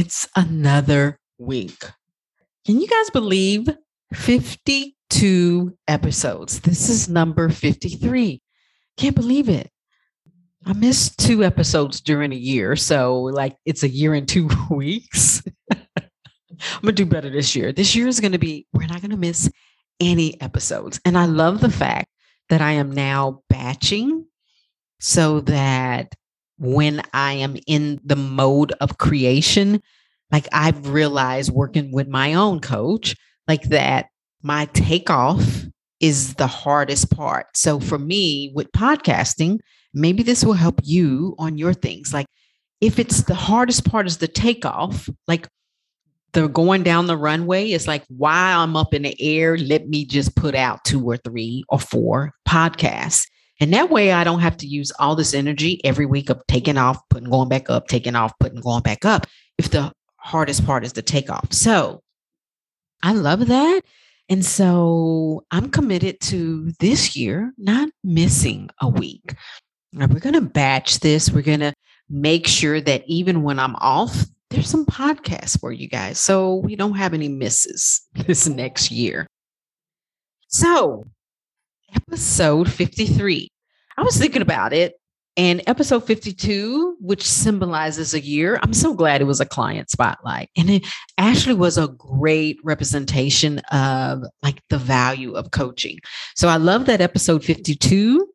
It's another week. Can you guys believe 52 episodes? This is number 53. Can't believe it. I missed two episodes during a year. So, like, it's a year and two weeks. I'm going to do better this year. This year is going to be, we're not going to miss any episodes. And I love the fact that I am now batching so that when I am in the mode of creation, like I've realized working with my own coach, like that my takeoff is the hardest part. So for me with podcasting, maybe this will help you on your things. Like if it's the hardest part is the takeoff, like the going down the runway is like while I'm up in the air, let me just put out two or three or four podcasts. And that way I don't have to use all this energy every week of taking off, putting going back up, taking off, putting going back up. If the hardest part is the takeoff. So I love that. And so I'm committed to this year not missing a week. Now we're going to batch this. We're going to make sure that even when I'm off, there's some podcasts for you guys. So we don't have any misses this next year. So episode 53. I was thinking about it. And episode 52, which symbolizes a year, I'm so glad it was a client spotlight. And it actually was a great representation of like the value of coaching. So I love that episode 52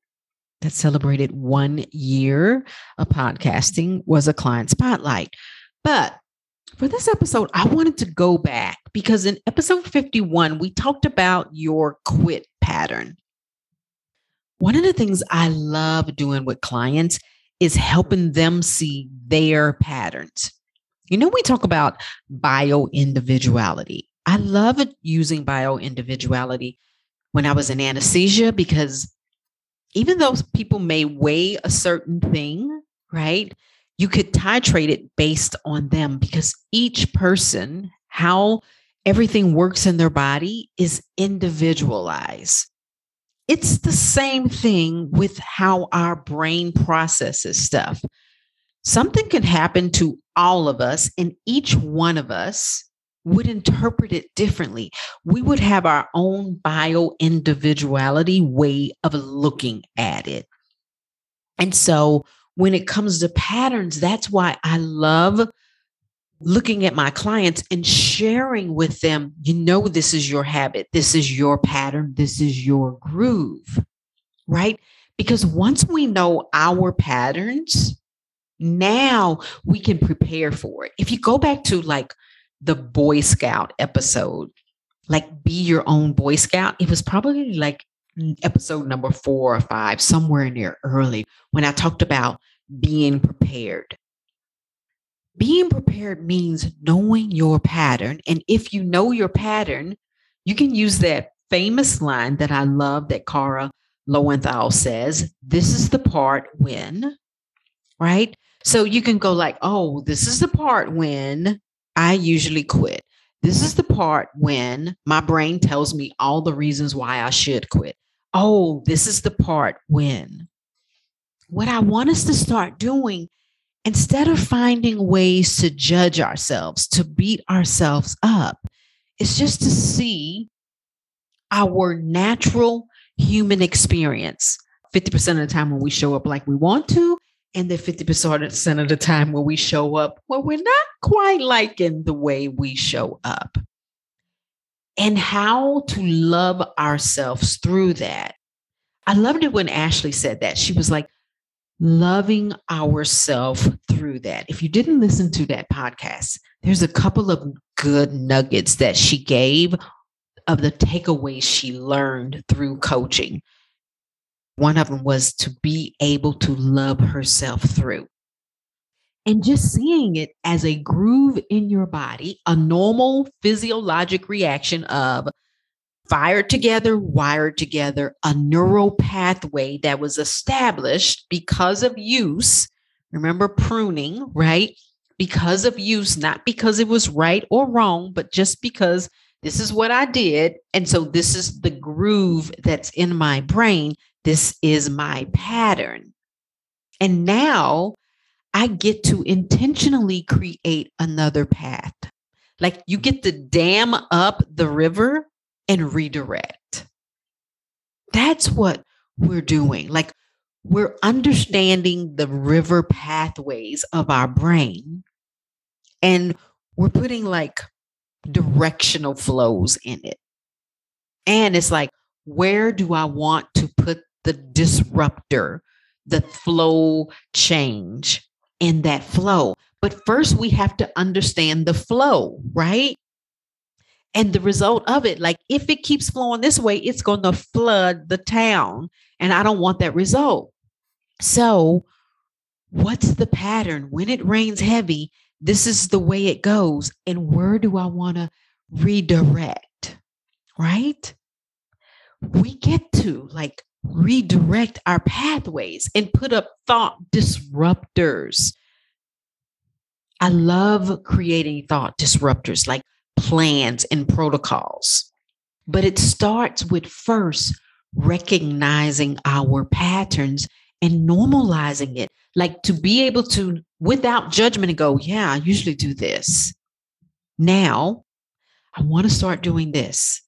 that celebrated one year of podcasting was a client spotlight. But for this episode, I wanted to go back because in episode 51, we talked about your quit pattern. One of the things I love doing with clients is mm-hmm. helping them see their patterns. You know, we talk about bio individuality. I love using bio individuality when I was in anesthesia because even though people may weigh a certain thing, right? You could titrate it based on them because each person, how everything works in their body is individualized. It's the same thing with how our brain processes stuff. Something can happen to all of us, and each one of us would interpret it differently. We would have our own bio individuality way of looking at it. And so when it comes to patterns, that's why I love looking at my clients and sharing with them, you know, this is your habit, this is your pattern, this is your groove, right? Because once we know our patterns, now we can prepare for it. If you go back to like the Boy Scout episode, like be your own Boy Scout, it was probably like episode number four or five, somewhere in there early, when I talked about being prepared being prepared means knowing your pattern. And if you know your pattern, you can use that famous line that I love that Kara Loewentheil says this is the part when, right? So you can go like, oh, this is the part when I usually quit. This is the part when my brain tells me all the reasons why I should quit. Oh, this is the part when. What I want us to start doing instead of finding ways to judge ourselves, to beat ourselves up, it's just to see our natural human experience 50% of the time when we show up like we want to, and then 50% of the time when we show up where we're not quite liking the way we show up. And how to love ourselves through that. I loved it when Ashley said that. She was like, loving ourselves through that. If you didn't listen to that podcast, there's a couple of good nuggets that she gave of the takeaways she learned through coaching. One of them was to be able to love herself through. And just seeing it as a groove in your body, a normal physiologic reaction of fired together, wired together, a neural pathway that was established because of use. Remember pruning, right? Because of use, not because it was right or wrong, but just because this is what I did. And so this is the groove that's in my brain. This is my pattern. And now I get to intentionally create another path. Like you get to dam up the river and redirect. That's what we're doing. Like we're understanding the river pathways of our brain and we're putting like directional flows in it. And it's like, where do I want to put the disruptor, the flow change in that flow? But first, we have to understand the flow, right? And the result of it, like if it keeps flowing this way, it's going to flood the town. And I don't want that result. So, what's the pattern? When it rains heavy, this is the way it goes. And where do I want to redirect? Right? We get to like redirect our pathways and put up thought disruptors. I love creating thought disruptors like plans and protocols. But it starts with first recognizing our patterns and normalizing it. Like to be able to, without judgment, go, yeah, I usually do this. Now, I want to start doing this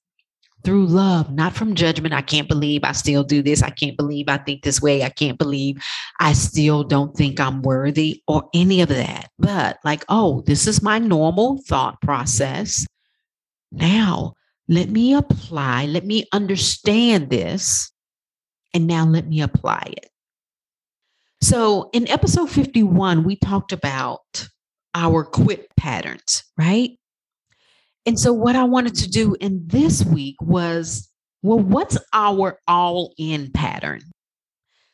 through love, not from judgment. I can't believe I still do this. I can't believe I think this way. I can't believe I still don't think I'm worthy or any of that. But like, oh, this is my normal thought process. Now, let me apply, let me understand this, and now let me apply it. So, in episode 51, we talked about our quit patterns, right? And so, what I wanted to do in this week was well, what's our all in pattern?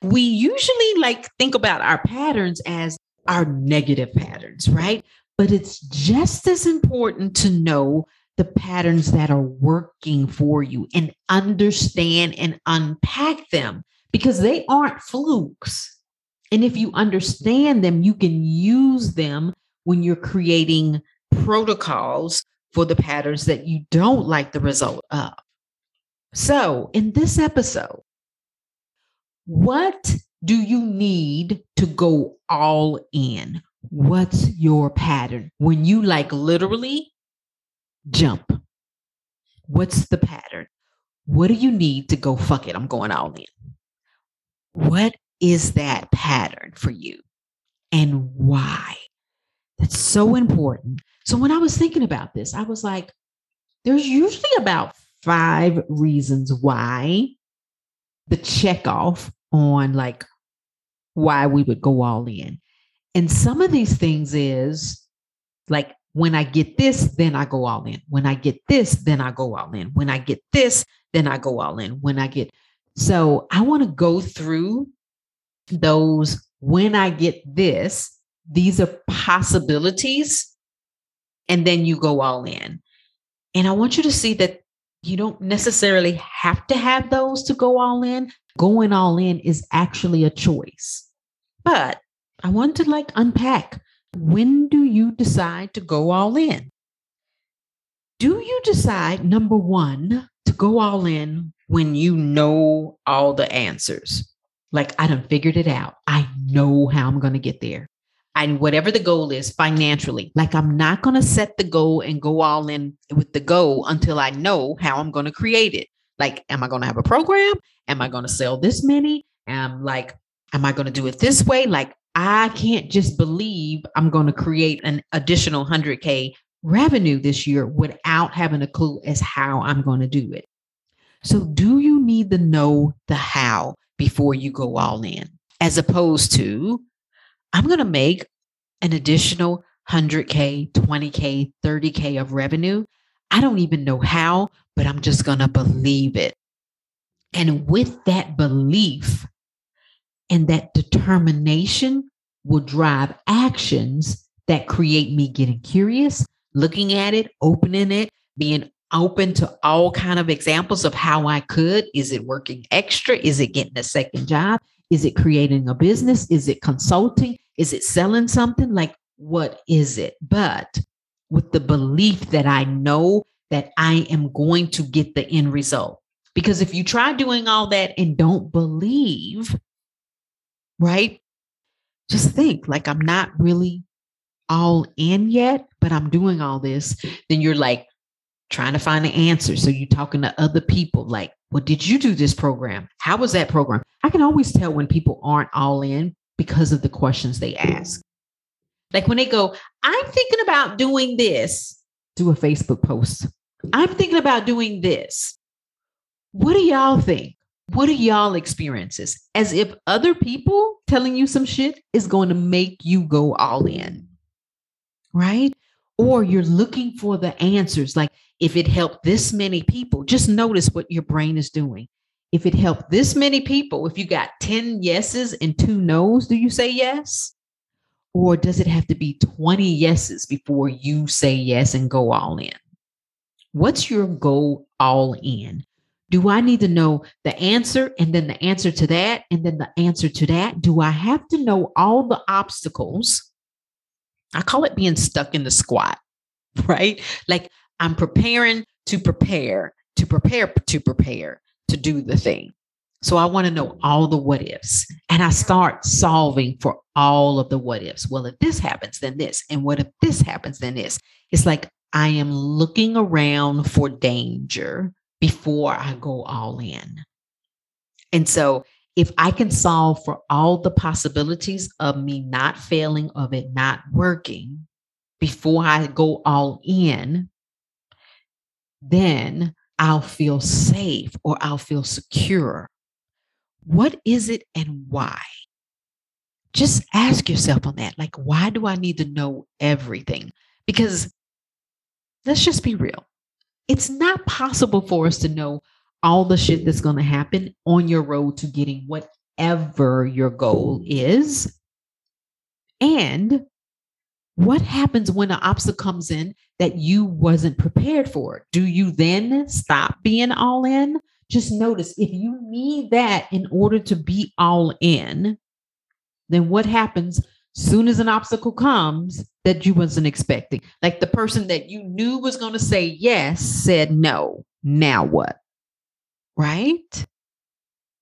We usually like think about our patterns as our negative patterns, right? But it's just as important to know the patterns that are working for you and understand and unpack them because they aren't flukes. And if you understand them, you can use them when you're creating protocols for the patterns that you don't like the result of. So, in this episode, what do you need to go all in? What's your pattern? When you like literally jump. What's the pattern? What do you need to go, fuck it, I'm going all in? What is that pattern for you and why? That's so important. So when I was thinking about this, I was like, there's usually about five reasons why the check off on like why we would go all in. And some of these things is like when I get this, then I go all in. When I get this, then I go all in. When I get this, then I go all in. When I get so I want to go through those when I get this, these are possibilities, and then you go all in. And I want you to see that you don't necessarily have to have those to go all in. Going all in is actually a choice. But I want to like unpack when do you decide to go all in? Do you decide, number one, to go all in when you know all the answers? Like, I done figured it out. I know how I'm going to get there. And whatever the goal is financially, like I'm not going to set the goal and go all in with the goal until I know how I'm going to create it. Like, am I going to have a program? Am I going to sell this many? Am like, am I going to do it this way? Like, I can't just believe I'm going to create an additional 100K revenue this year without having a clue as how I'm going to do it. So, do you need to know the how before you go all in? As opposed to, I'm going to make an additional 100K, 20K, 30K of revenue. I don't even know how, but I'm just going to believe it. And with that belief and that determination will drive actions that create me getting curious, looking at it, opening it, being open to all kind of examples of how I could. Is it working extra? Is it getting a second job? Is it creating a business? Is it consulting? Is it selling something? Like, what is it? But with the belief that I know that I am going to get the end result. Because if you try doing all that and don't believe, right? Just think like I'm not really all in yet, but I'm doing all this. Then you're like trying to find the answer. So you're talking to other people like, well, did you do this program? How was that program? I can always tell when people aren't all in because of the questions they ask. Like when they go, I'm thinking about doing this, do a Facebook post. I'm thinking about doing this. What do y'all think? What are y'all experiences? As if other people telling you some shit is going to make you go all in, right? Or you're looking for the answers. Like if it helped this many people, just notice what your brain is doing. If it helped this many people, if you got 10 yeses and two nos, do you say yes? Or does it have to be 20 yeses before you say yes and go all in? What's your goal all in? Do I need to know the answer and then the answer to that and then the answer to that? Do I have to know all the obstacles? I call it being stuck in the squat, right? Like I'm preparing to prepare, to prepare to prepare to do the thing. So I want to know all the what ifs. And I start solving for all of the what ifs. Well, if this happens, then this. And what if this happens, then this? It's like I am looking around for danger before I go all in. And so if I can solve for all the possibilities of me not failing, of it not working before I go all in, then I'll feel safe or I'll feel secure. What is it and why? Just ask yourself on that. Like, why do I need to know everything? Because let's just be real. It's not possible for us to know all the shit that's going to happen on your road to getting whatever your goal is. And what happens when an obstacle comes in that you wasn't prepared for? Do you then stop being all in? Just notice if you need that in order to be all in, then what happens soon as an obstacle comes that you wasn't expecting? Like the person that you knew was going to say yes said no. Now what? Right?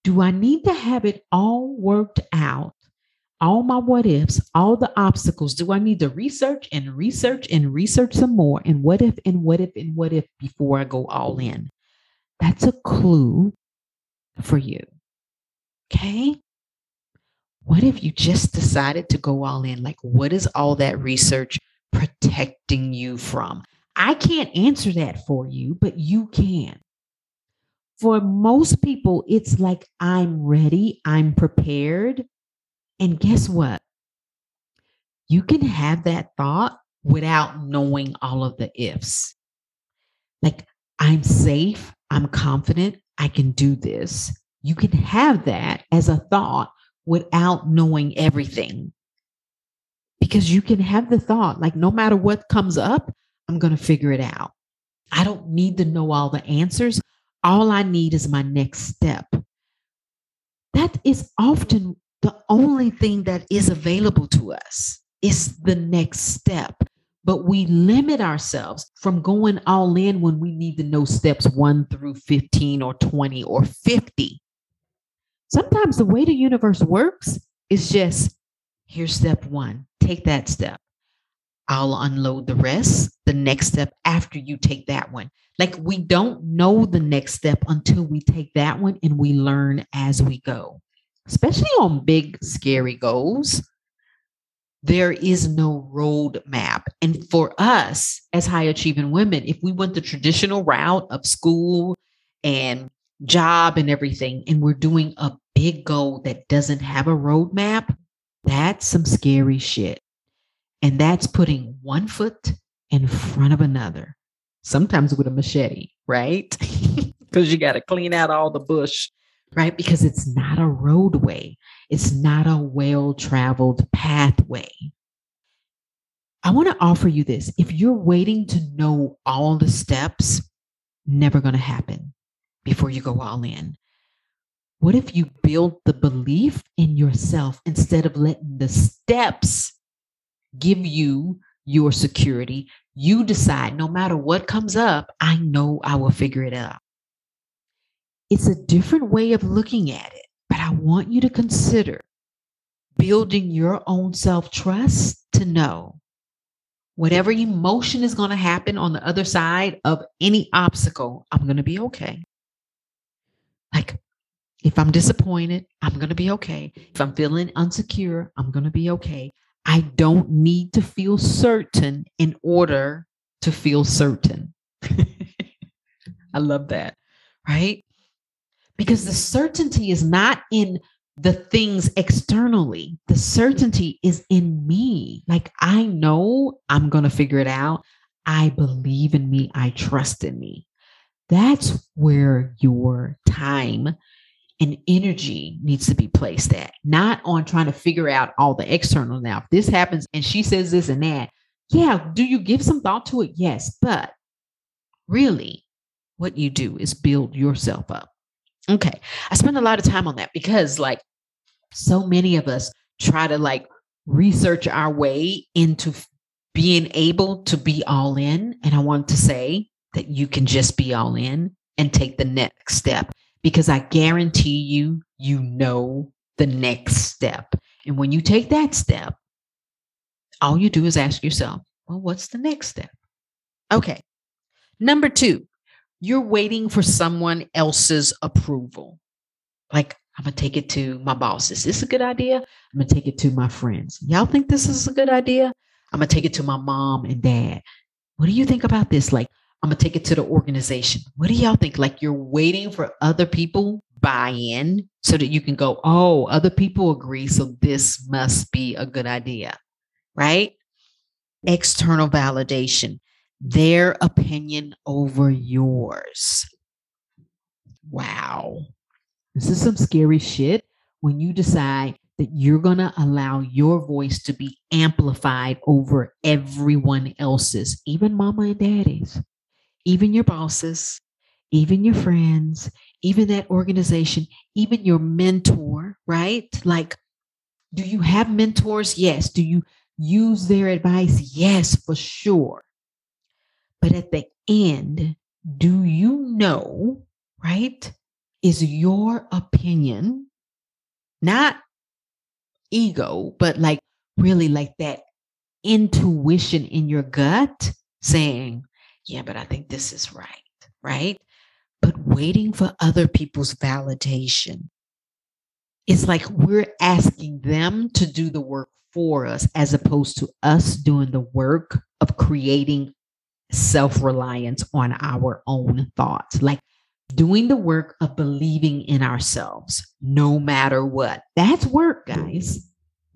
Do I need to have it all worked out all my what ifs, all the obstacles. Do I need to research and research and research some more? And what if and what if and what if before I go all in? That's a clue for you. Okay. What if you just decided to go all in? Like, what is all that research protecting you from? I can't answer that for you, but you can. For most people, it's like, I'm ready, I'm prepared, and guess what? You can have that thought without knowing all of the ifs. Like, I'm safe, I'm confident, I can do this. You can have that as a thought without knowing everything. Because you can have the thought, like, no matter what comes up, I'm going to figure it out. I don't need to know all the answers. All I need is my next step. That is often the only thing that is available to us is the next step. But we limit ourselves from going all in when we need to know steps one through 15 or 20 or 50. Sometimes the way the universe works is just here's step one, take that step. I'll unload the rest, the next step after you take that one. Like we don't know the next step until we take that one and we learn as we go especially on big, scary goals, there is no roadmap. And for us as high achieving women, if we went the traditional route of school and job and everything, and we're doing a big goal that doesn't have a roadmap, that's some scary shit. And that's putting one foot in front of another, sometimes with a machete, right? Because you got to clean out all the bush right? Because it's not a roadway, it's not a well traveled pathway. I want to offer you this. If you're waiting to know all the steps, never going to happen before you go all in. What if you build the belief in yourself instead of letting the steps give you your security? You decide no matter what comes up, I know I will figure it out. It's a different way of looking at it, but I want you to consider building your own self trust to know whatever emotion is going to happen on the other side of any obstacle, I'm going to be okay. Like, if I'm disappointed, I'm going to be okay. If I'm feeling insecure, I'm going to be okay. I don't need to feel certain in order to feel certain. I love that, right? Because the certainty is not in the things externally. The certainty is in me. Like I know I'm going to figure it out. I believe in me. I trust in me. That's where your time and energy needs to be placed at, not on trying to figure out all the external. Now, if this happens and she says this and that, yeah, do you give some thought to it? Yes. But really, what you do is build yourself up. Okay. I spend a lot of time on that because, like, so many of us try to like research our way into being able to be all in. And I want to say that you can just be all in and take the next step because I guarantee you, you know the next step. And when you take that step, all you do is ask yourself, well, what's the next step? Okay. Number two, you're waiting for someone else's approval. Like, I'm going to take it to my boss. Is this a good idea? I'm going to take it to my friends. Y'all think this is a good idea? I'm going to take it to my mom and dad. What do you think about this? Like, I'm going to take it to the organization. What do y'all think? Like, you're waiting for other people buy in so that you can go, oh, other people agree. So this must be a good idea, right? External validation, their opinion over yours. Wow. This is some scary shit when you decide that you're going to allow your voice to be amplified over everyone else's, even mama and daddy's, even your bosses, even your friends, even that organization, even your mentor, right? Like, do you have mentors? Yes. Do you use their advice? Yes, for sure. But at the end, do you know, right? is your opinion, not ego, but like really like that intuition in your gut saying, yeah, but I think this is right, right? But waiting for other people's validation. It's like we're asking them to do the work for us as opposed to us doing the work of creating self reliance on our own thoughts. Like doing the work of believing in ourselves no matter what. That's work, guys.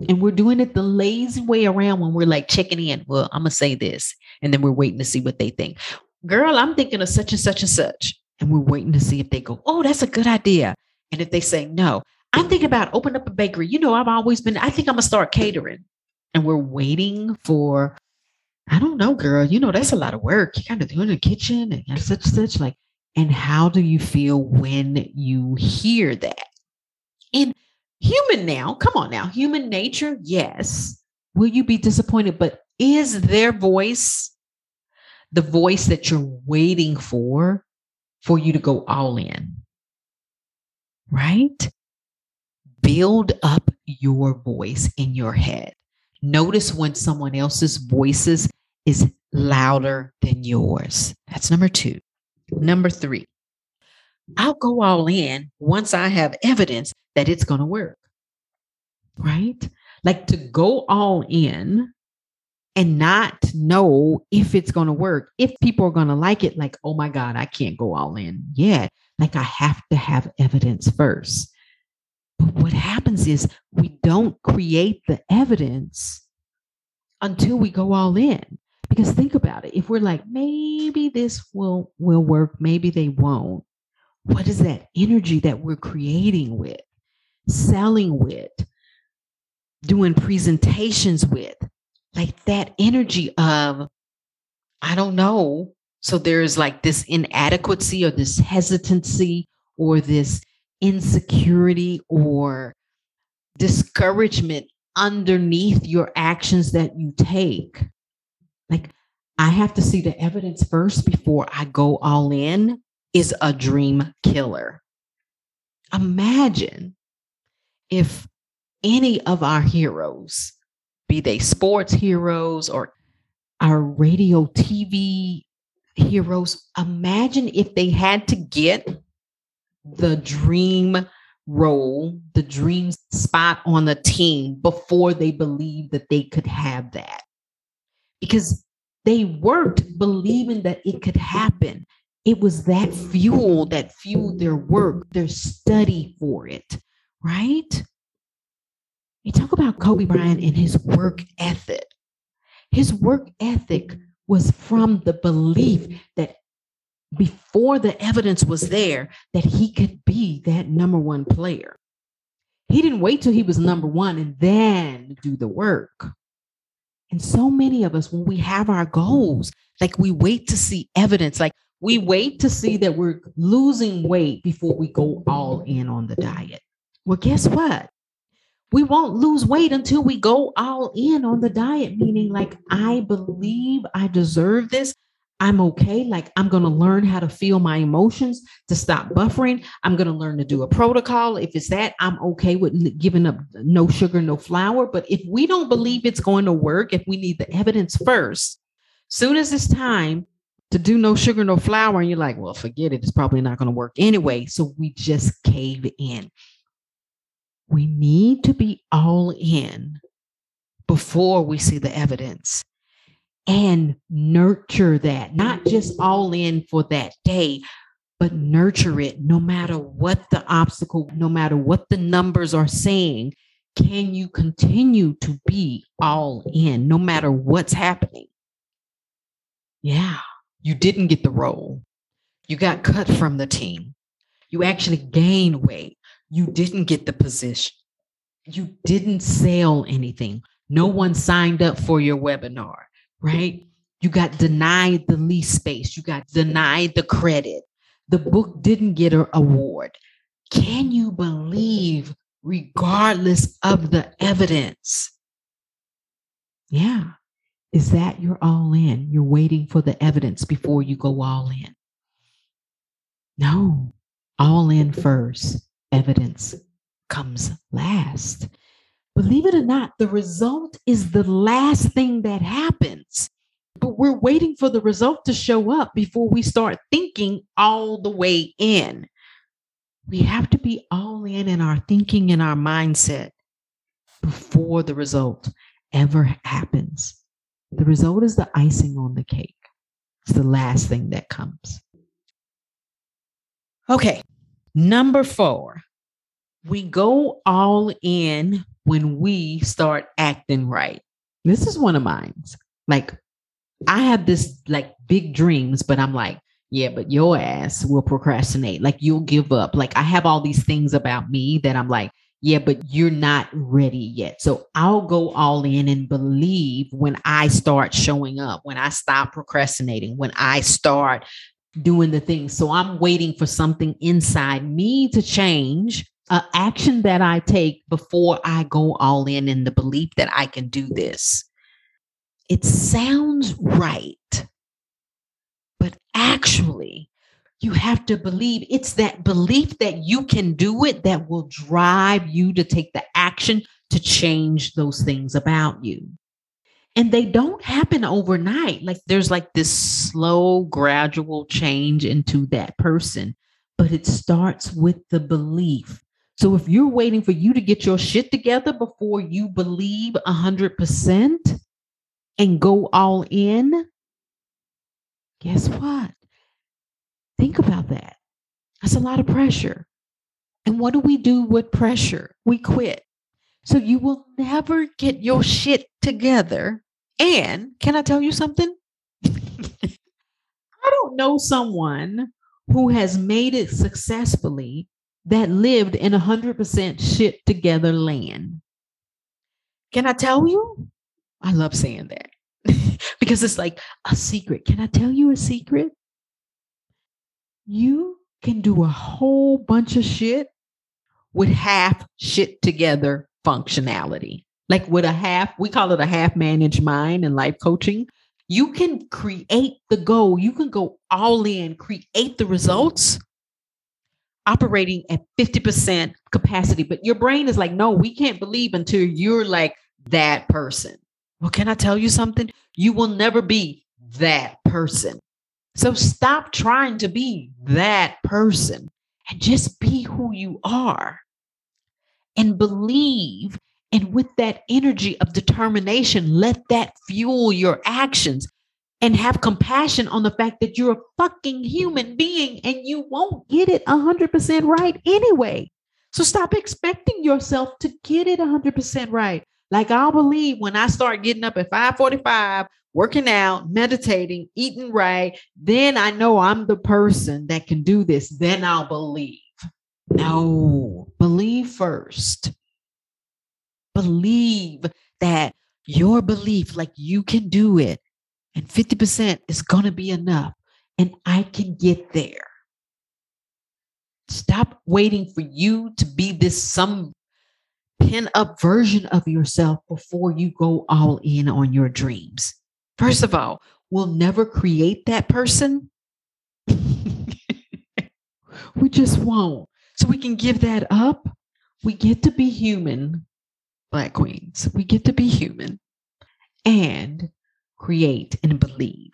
And we're doing it the lazy way around when we're like checking in. Well, I'm going to say this. And then we're waiting to see what they think. Girl, I'm thinking of such and such and such. And we're waiting to see if they go, oh, that's a good idea. And if they say no, I'm thinking about opening up a bakery. You know, I've always been, I think I'm going to start catering. And we're waiting for, I don't know, girl. You know, that's a lot of work. You kind of doing the kitchen and such, such. Like, and how do you feel when you hear that? And human now, come on now, human nature, yes. Will you be disappointed? But is their voice the voice that you're waiting for for you to go all in? Right? Build up your voice in your head. Notice when someone else's voices is louder than yours. That's number two. Number three, I'll go all in once I have evidence that it's going to work. Right? Like to go all in and not know if it's going to work, if people are going to like it, like, oh my God, I can't go all in yet. Like I have to have evidence first. But what happens is we don't create the evidence until we go all in. Because think about it. If we're like, maybe this will will work, maybe they won't. What is that energy that we're creating with, selling with, doing presentations with? Like that energy of, I don't know. So there's like this inadequacy or this hesitancy or this insecurity or discouragement underneath your actions that you take. Like, I have to see the evidence first before I go all in is a dream killer. Imagine if any of our heroes, be they sports heroes or our radio TV heroes, imagine if they had to get the dream role, the dream spot on the team before they believed that they could have that. Because they worked believing that it could happen. It was that fuel that fueled their work, their study for it, right? You talk about Kobe Bryant and his work ethic. His work ethic was from the belief that before the evidence was there that he could be that number one player. He didn't wait till he was number one and then do the work. And so many of us, when we have our goals, like we wait to see evidence, like we wait to see that we're losing weight before we go all in on the diet. Well, guess what? We won't lose weight until we go all in on the diet, meaning like, I believe I deserve this. I'm okay. Like, I'm going to learn how to feel my emotions to stop buffering. I'm going to learn to do a protocol. If it's that, I'm okay with giving up no sugar, no flour. But if we don't believe it's going to work, if we need the evidence first, soon as it's time to do no sugar, no flour, and you're like, well, forget it. It's probably not going to work anyway. So we just cave in. We need to be all in before we see the evidence and nurture that, not just all in for that day, but nurture it no matter what the obstacle, no matter what the numbers are saying. Can you continue to be all in no matter what's happening? Yeah, you didn't get the role. You got cut from the team. You actually gained weight. You didn't get the position. You didn't sell anything. No one signed up for your webinar right? You got denied the lease space, you got denied the credit. The book didn't get an award. Can you believe, regardless of the evidence? Yeah. Is that you're all in? You're waiting for the evidence before you go all in. No, all in first. Evidence comes last. Believe it or not, the result is the last thing that happens. But we're waiting for the result to show up before we start thinking all the way in. We have to be all in in our thinking and our mindset before the result ever happens. The result is the icing on the cake. It's the last thing that comes. Okay, number four, we go all in when we start acting right. This is one of mine. Like, I have this like big dreams, but I'm like, yeah, but your ass will procrastinate. Like, you'll give up. Like, I have all these things about me that I'm like, yeah, but you're not ready yet. So I'll go all in and believe when I start showing up, when I stop procrastinating, when I start doing the things. So I'm waiting for something inside me to change an action that I take before I go all in in the belief that I can do this. It sounds right, but actually, you have to believe it's that belief that you can do it that will drive you to take the action to change those things about you. And they don't happen overnight. Like there's like this slow, gradual change into that person, but it starts with the belief so if you're waiting for you to get your shit together before you believe 100% and go all in, guess what? Think about that. That's a lot of pressure. And what do we do with pressure? We quit. So you will never get your shit together. And can I tell you something? I don't know someone who has made it successfully that lived in a 100% shit together land. Can I tell you? I love saying that because it's like a secret. Can I tell you a secret? You can do a whole bunch of shit with half shit together functionality. Like with a half, we call it a half managed mind in life coaching. You can create the goal, you can go all in, create the results operating at 50% capacity. But your brain is like, no, we can't believe until you're like that person. Well, can I tell you something? You will never be that person. So stop trying to be that person and just be who you are and believe. And with that energy of determination, let that fuel your actions and have compassion on the fact that you're a fucking human being and you won't get it 100% right anyway. So stop expecting yourself to get it 100% right. Like I'll believe when I start getting up at 5:45, working out, meditating, eating right, then I know I'm the person that can do this. Then I'll believe. No, believe first. Believe that your belief like you can do it and 50% is going to be enough. And I can get there. Stop waiting for you to be this some pin up version of yourself before you go all in on your dreams. First of all, we'll never create that person. we just won't. So we can give that up. We get to be human, Black Queens. We get to be human. And create, and believe.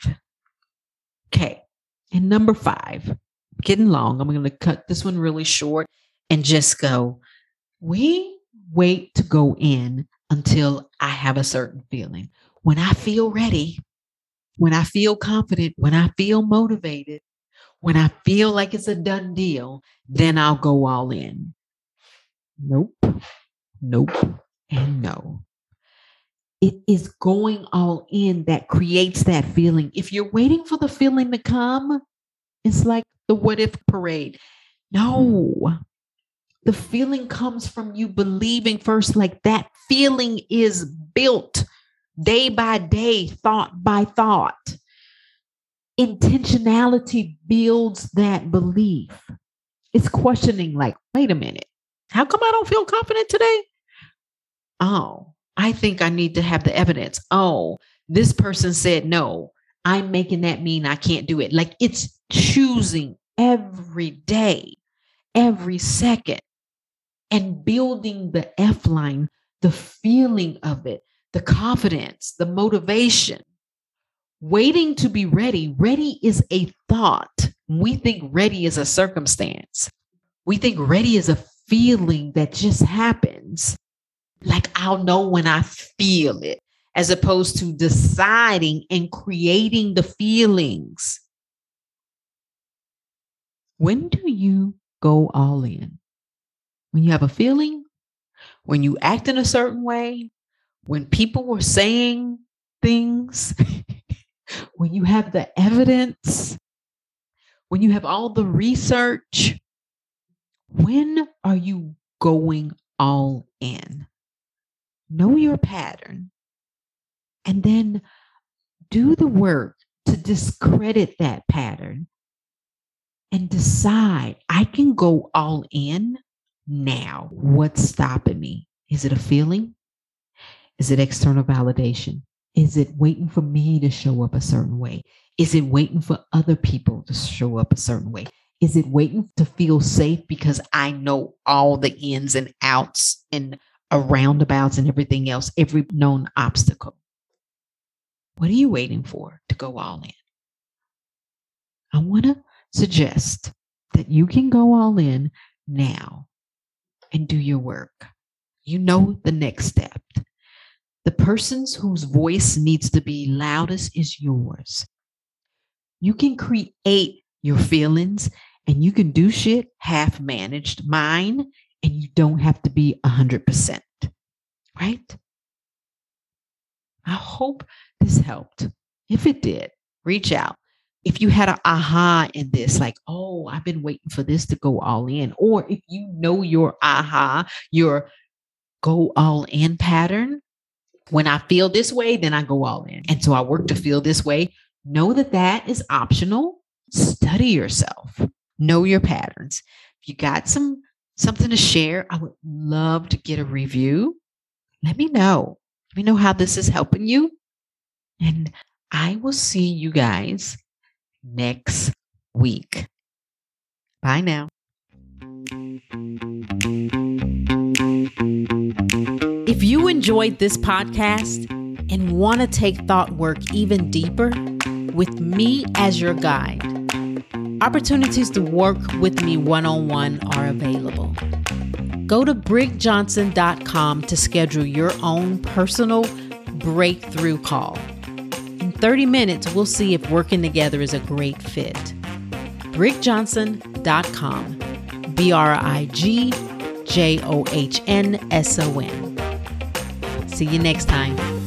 Okay. And number five, getting long. I'm going to cut this one really short and just go. We wait to go in until I have a certain feeling. When I feel ready, when I feel confident, when I feel motivated, when I feel like it's a done deal, then I'll go all in. Nope, nope, and no it is going all in that creates that feeling. If you're waiting for the feeling to come, it's like the what if parade. No, the feeling comes from you believing first, like that feeling is built day by day, thought by thought. Intentionality builds that belief. It's questioning, like, wait a minute, how come I don't feel confident today? Oh, I think I need to have the evidence. Oh, this person said no. I'm making that mean I can't do it. Like it's choosing every day, every second, and building the F line, the feeling of it, the confidence, the motivation. Waiting to be ready. Ready is a thought. We think ready is a circumstance. We think ready is a feeling that just happens like I'll know when I feel it, as opposed to deciding and creating the feelings. When do you go all in? When you have a feeling? When you act in a certain way? When people were saying things? when you have the evidence? When you have all the research? When are you going all in? Know your pattern, and then do the work to discredit that pattern and decide I can go all in now. What's stopping me? Is it a feeling? Is it external validation? Is it waiting for me to show up a certain way? Is it waiting for other people to show up a certain way? Is it waiting to feel safe because I know all the ins and outs and roundabouts and everything else, every known obstacle. What are you waiting for to go all in? I want to suggest that you can go all in now and do your work. You know the next step. The person's whose voice needs to be loudest is yours. You can create your feelings and you can do shit half managed. Mine and you don't have to be 100%, right? I hope this helped. If it did, reach out. if you had an aha in this, like, oh, I've been waiting for this to go all in, or if you know your aha, your go all in pattern, when I feel this way, then I go all in. And so I work to feel this way. Know that that is optional. Study yourself, know your patterns. If you got some something to share, I would love to get a review. Let me know. Let me know how this is helping you. And I will see you guys next week. Bye now. If you enjoyed this podcast and want to take thought work even deeper with me as your guide, opportunities to work with me one on one are available. Go to brigjohnson.com to schedule your own personal breakthrough call. In 30 minutes, we'll see if working together is a great fit. brigjohnson.com. B R I G J O H N S O N. See you next time.